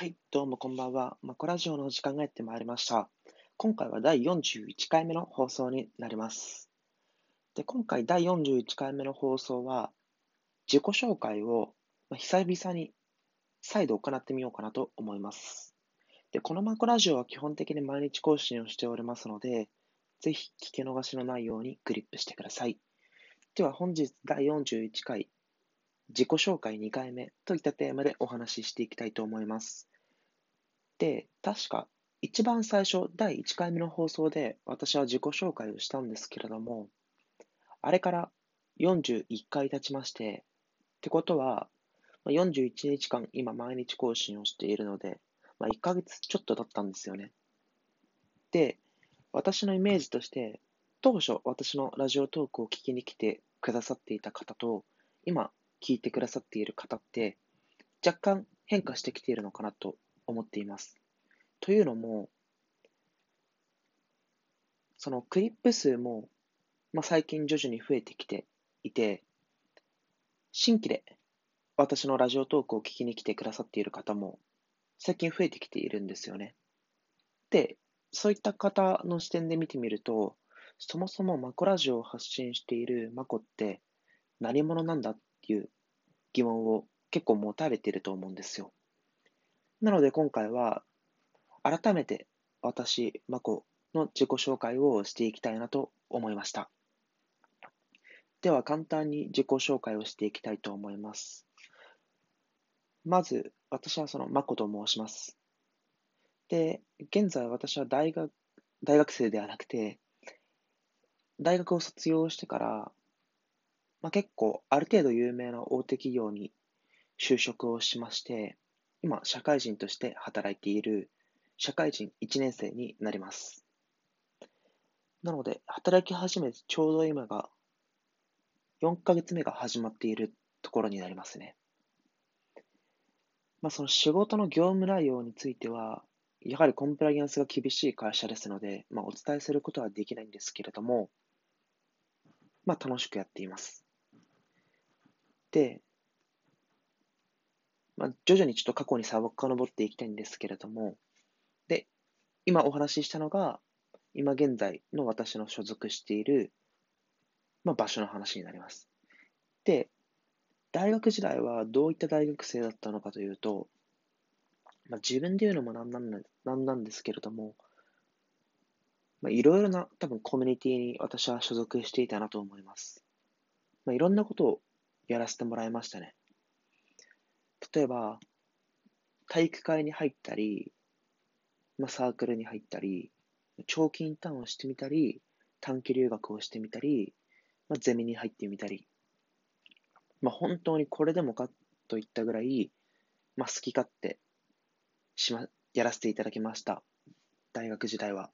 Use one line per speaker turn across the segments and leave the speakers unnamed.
はい、どうもこんばんは。マコラジオのお時間がやってまいりました。今回は第41回目の放送になります。で、今回第41回目の放送は、自己紹介を久々に再度行ってみようかなと思います。で、このマコラジオは基本的に毎日更新をしておりますので、ぜひ聞き逃しのないようにクリップしてください。では本日第41回自己紹介2回目といったテーマでお話ししていきたいと思います。で、確か一番最初、第1回目の放送で私は自己紹介をしたんですけれども、あれから41回経ちまして、ってことは、41日間今毎日更新をしているので、まあ、1ヶ月ちょっと経ったんですよね。で、私のイメージとして、当初私のラジオトークを聞きに来てくださっていた方と、今聞いてくださっている方って、若干変化してきているのかなと思っています。というのも、そのクリップ数も、まあ、最近徐々に増えてきていて、新規で私のラジオトークを聞きに来てくださっている方も最近増えてきているんですよね。で、そういった方の視点で見てみると、そもそもマコラジオを発信しているマコって何者なんだっていう疑問を結構持たれてると思うんですよ。なので今回は改めて私、マコの自己紹介をしていきたいなと思いました。では簡単に自己紹介をしていきたいと思います。まず、私はそのマコと申します。で、現在私は大学、大学生ではなくて、大学を卒業してから、まあ、結構ある程度有名な大手企業に就職をしまして、今、社会人として働いている社会人1年生になります。なので、働き始めてちょうど今が4ヶ月目が始まっているところになりますね。まあ、その仕事の業務内容については、やはりコンプライアンスが厳しい会社ですので、まあ、お伝えすることはできないんですけれども、まあ、楽しくやっています。で、まあ、徐々にちょっと過去に遡っていきたいんですけれども、で、今お話ししたのが、今現在の私の所属している、まあ、場所の話になります。で、大学時代はどういった大学生だったのかというと、まあ、自分で言うのもなんなんなんなんですけれども、いろいろな多分コミュニティに私は所属していたなと思います。まあ、いろんなことをやらせてもらいましたね。例えば、体育会に入ったり、まあ、サークルに入ったり、長期インターンをしてみたり、短期留学をしてみたり、まあ、ゼミに入ってみたり、まあ、本当にこれでもかといったぐらい、まあ、好き勝手しま、やらせていただきました。大学時代は。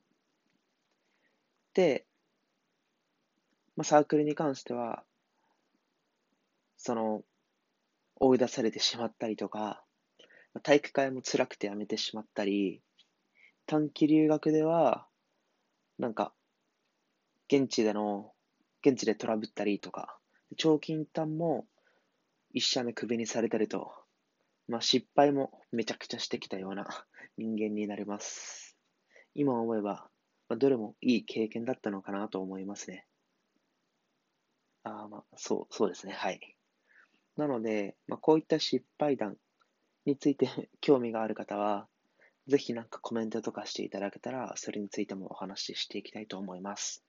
で、まあ、サークルに関しては、その、追い出されてしまったりとか、体育会も辛くてやめてしまったり、短期留学では、なんか、現地での、現地でトラブったりとか、長期インターンも一社目クビにされたりと、まあ失敗もめちゃくちゃしてきたような 人間になります。今思えば、まあ、どれもいい経験だったのかなと思いますね。ああ、まあ、そう、そうですね。はい。なので、まあ、こういった失敗談について 興味がある方は、ぜひなんかコメントとかしていただけたら、それについてもお話ししていきたいと思います。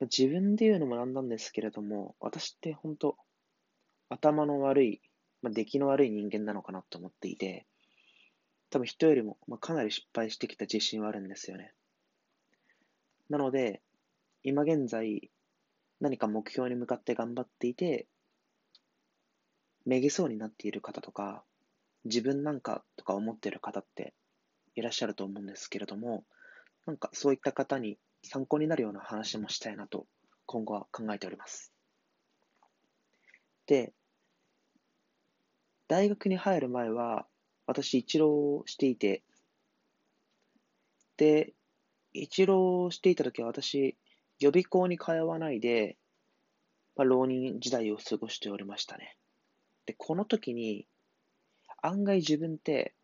自分で言うのもなんなんですけれども、私って本当、頭の悪い、まあ、出来の悪い人間なのかなと思っていて、多分人よりも、まあ、かなり失敗してきた自信はあるんですよね。なので、今現在、何か目標に向かって頑張っていて、めげそうになっている方とか、自分なんかとか思っている方っていらっしゃると思うんですけれども、なんかそういった方に参考になるような話もしたいなと今後は考えております。で、大学に入る前は私一浪していて、で、一浪していた時は私予備校に通わないで、まあ、浪人時代を過ごしておりましたね。で、この時に案外自分って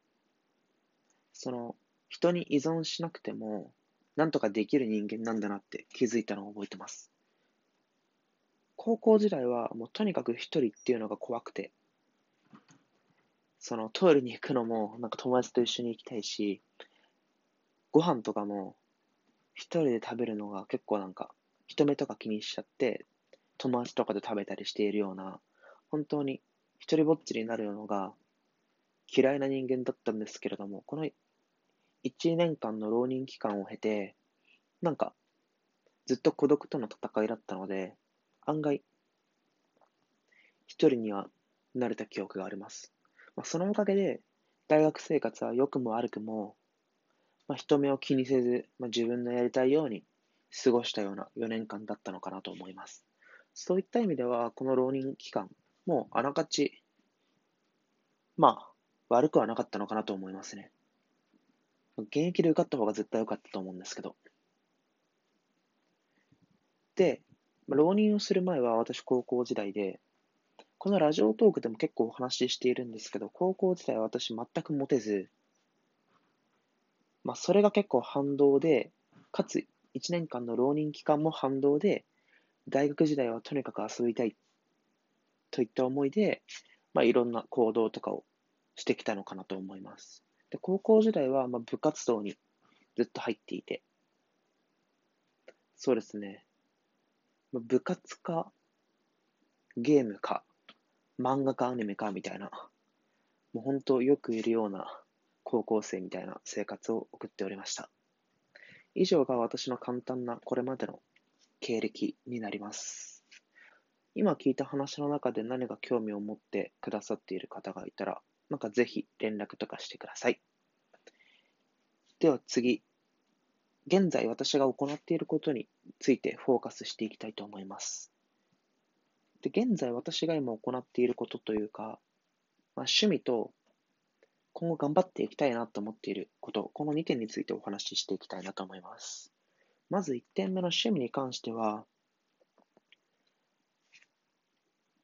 その、人に依存しなくても、なんとかできる人間なんだなって気づいたのを覚えてます。高校時代はもうとにかく一人っていうのが怖くて、そのトイレに行くのもなんか友達と一緒に行きたいし、ご飯とかも一人で食べるのが結構なんか人目とか気にしちゃって友達とかで食べたりしているような本当に一人ぼっちになるのが嫌いな人間だったんですけれどもこの1年間の浪人期間を経てなんかずっと孤独との戦いだったので案外一人にはなれた記憶があります、まあ、そのおかげで大学生活は良くも悪くもまあ、人目を気にせず、まあ、自分のやりたいように過ごしたような4年間だったのかなと思います。そういった意味では、この浪人期間、もうあながち、まあ、悪くはなかったのかなと思いますね。現役で受かった方が絶対良かったと思うんですけど。で、浪人をする前は私高校時代で、このラジオトークでも結構お話ししているんですけど、高校時代は私全くモテず、まあ、それが結構反動で、かつ1年間の浪人期間も反動で、大学時代はとにかく遊びたいといった思いで、まあ、いろんな行動とかをしてきたのかなと思います。で高校時代はまあ部活動にずっと入っていて、そうですね、部活か、ゲームか、漫画かアニメかみたいな、もう本当よくいるような高校生みたいな生活を送っておりました。以上が私の簡単なこれまでの経歴になります。今聞いた話の中で何か興味を持ってくださっている方がいたら、なんかぜひ連絡とかしてください。では次、現在私が行っていることについてフォーカスしていきたいと思います。で現在私が今行っていることというか、まあ、趣味と今後頑張っていきたいなと思っていること、この2点についてお話ししていきたいなと思います。まず1点目の趣味に関しては、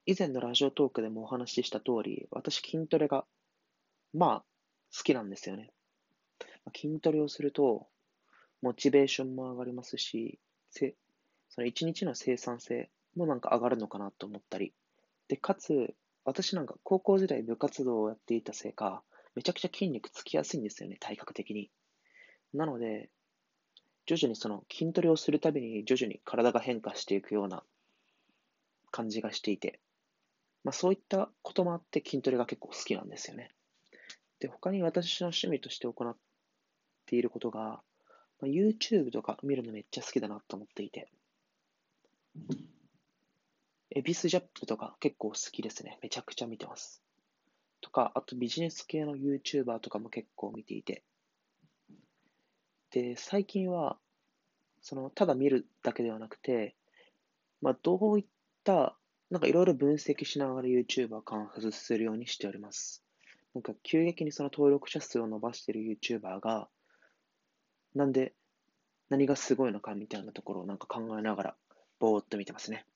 以前のラジオトークでもお話しした通り、私筋トレが、まあ、好きなんですよね。筋トレをすると、モチベーションも上がりますし、せその一日の生産性もなんか上がるのかなと思ったり、で、かつ、私なんか高校時代部活動をやっていたせいか、めちゃくちゃ筋肉つきやすいんですよね、体格的に。なので、徐々にその筋トレをするたびに徐々に体が変化していくような感じがしていて、まあ、そういったこともあって筋トレが結構好きなんですよね。で、他に私の趣味として行っていることが、まあ、YouTube とか見るのめっちゃ好きだなと思っていて、エビスジャップとか結構好きですね。めちゃくちゃ見てます。とか、あとビジネス系の YouTuber とかも結構見ていて。で、最近は、その、ただ見るだけではなくて、まあ、どういった、なんかいろいろ分析しながら YouTuber 観察するようにしております。なんか急激にその登録者数を伸ばしている YouTuber が、なんで、何がすごいのかみたいなところをなんか考えながら、ぼーっと見てますね。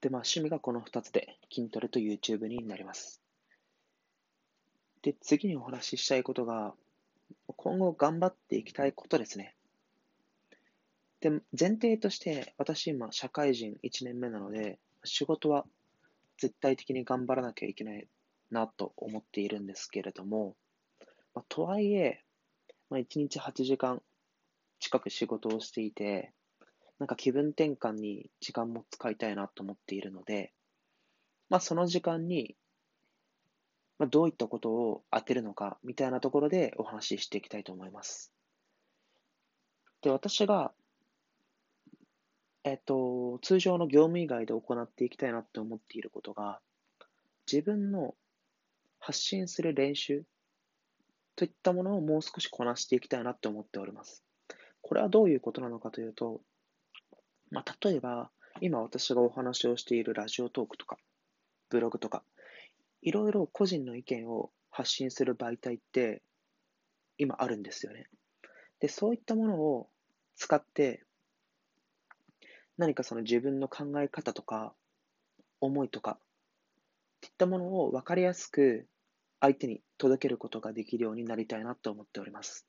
で、まあ、趣味がこの2つで、筋トレと YouTube になります。で、次にお話ししたいことが、今後頑張っていきたいことですね。で、前提として、私今、社会人1年目なので、仕事は絶対的に頑張らなきゃいけないなと思っているんですけれども、まあ、とはいえ、まあ、1日8時間近く仕事をしていて、なんか気分転換に時間も使いたいなと思っているので、まあその時間に、まあ、どういったことを当てるのかみたいなところでお話ししていきたいと思います。で、私が、えっと、通常の業務以外で行っていきたいなって思っていることが、自分の発信する練習といったものをもう少しこなしていきたいなって思っております。これはどういうことなのかというと、まあ、例えば、今私がお話をしているラジオトークとか、ブログとか、いろいろ個人の意見を発信する媒体って今あるんですよね。で、そういったものを使って、何かその自分の考え方とか、思いとか、っていったものを分かりやすく相手に届けることができるようになりたいなと思っております。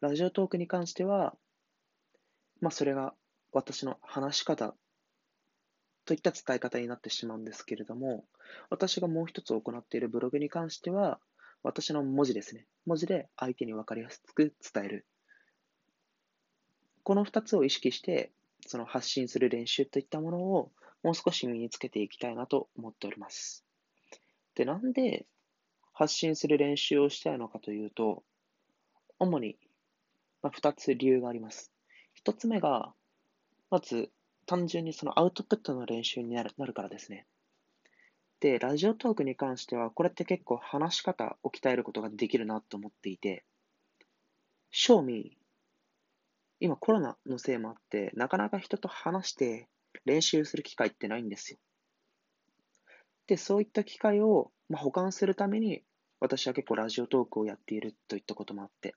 ラジオトークに関しては、まあ、それが私の話し方といった伝え方になってしまうんですけれども、私がもう一つ行っているブログに関しては、私の文字ですね。文字で相手に分かりやすく伝える。この二つを意識して、その発信する練習といったものをもう少し身につけていきたいなと思っております。で、なんで発信する練習をしたいのかというと、主に2つ理由があります。1つ目が、まず単純にそのアウトプットの練習になるなるからですね。で、ラジオトークに関しては、これって結構話し方を鍛えることができるなと思っていて、正味、今コロナのせいもあって、なかなか人と話して練習する機会ってないんですよ。で、そういった機会を、まあ、保管するために、私は結構ラジオトークをやっているといったこともあって、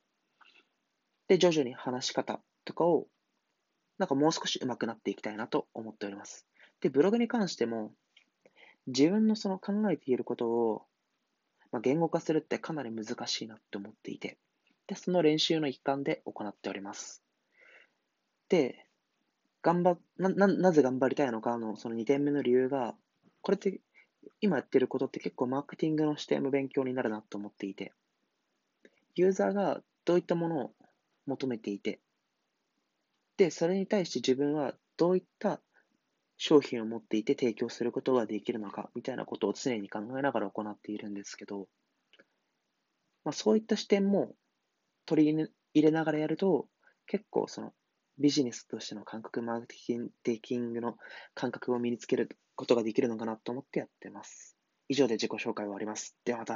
で、徐々に話し方とかを、なんかもう少し上手くなっていきたいなと思っております。で、ブログに関しても、自分のその考えていることを、まあ、言語化するってかなり難しいなって思っていて、で、その練習の一環で行っております。で、頑張な、な、なぜ頑張りたいのかのその2点目の理由が、これって今やってることって結構マーケティングの視点も勉強になるなと思っていて、ユーザーがどういったものを求めていて、で、それに対して自分はどういった商品を持っていて提供することができるのか、みたいなことを常に考えながら行っているんですけど、まあ、そういった視点も取り入れながらやると、結構そのビジネスとしての感覚、マーケティングの感覚を身につけることができるのかなと思ってやってます。以上で自己紹介を終わります。ではまた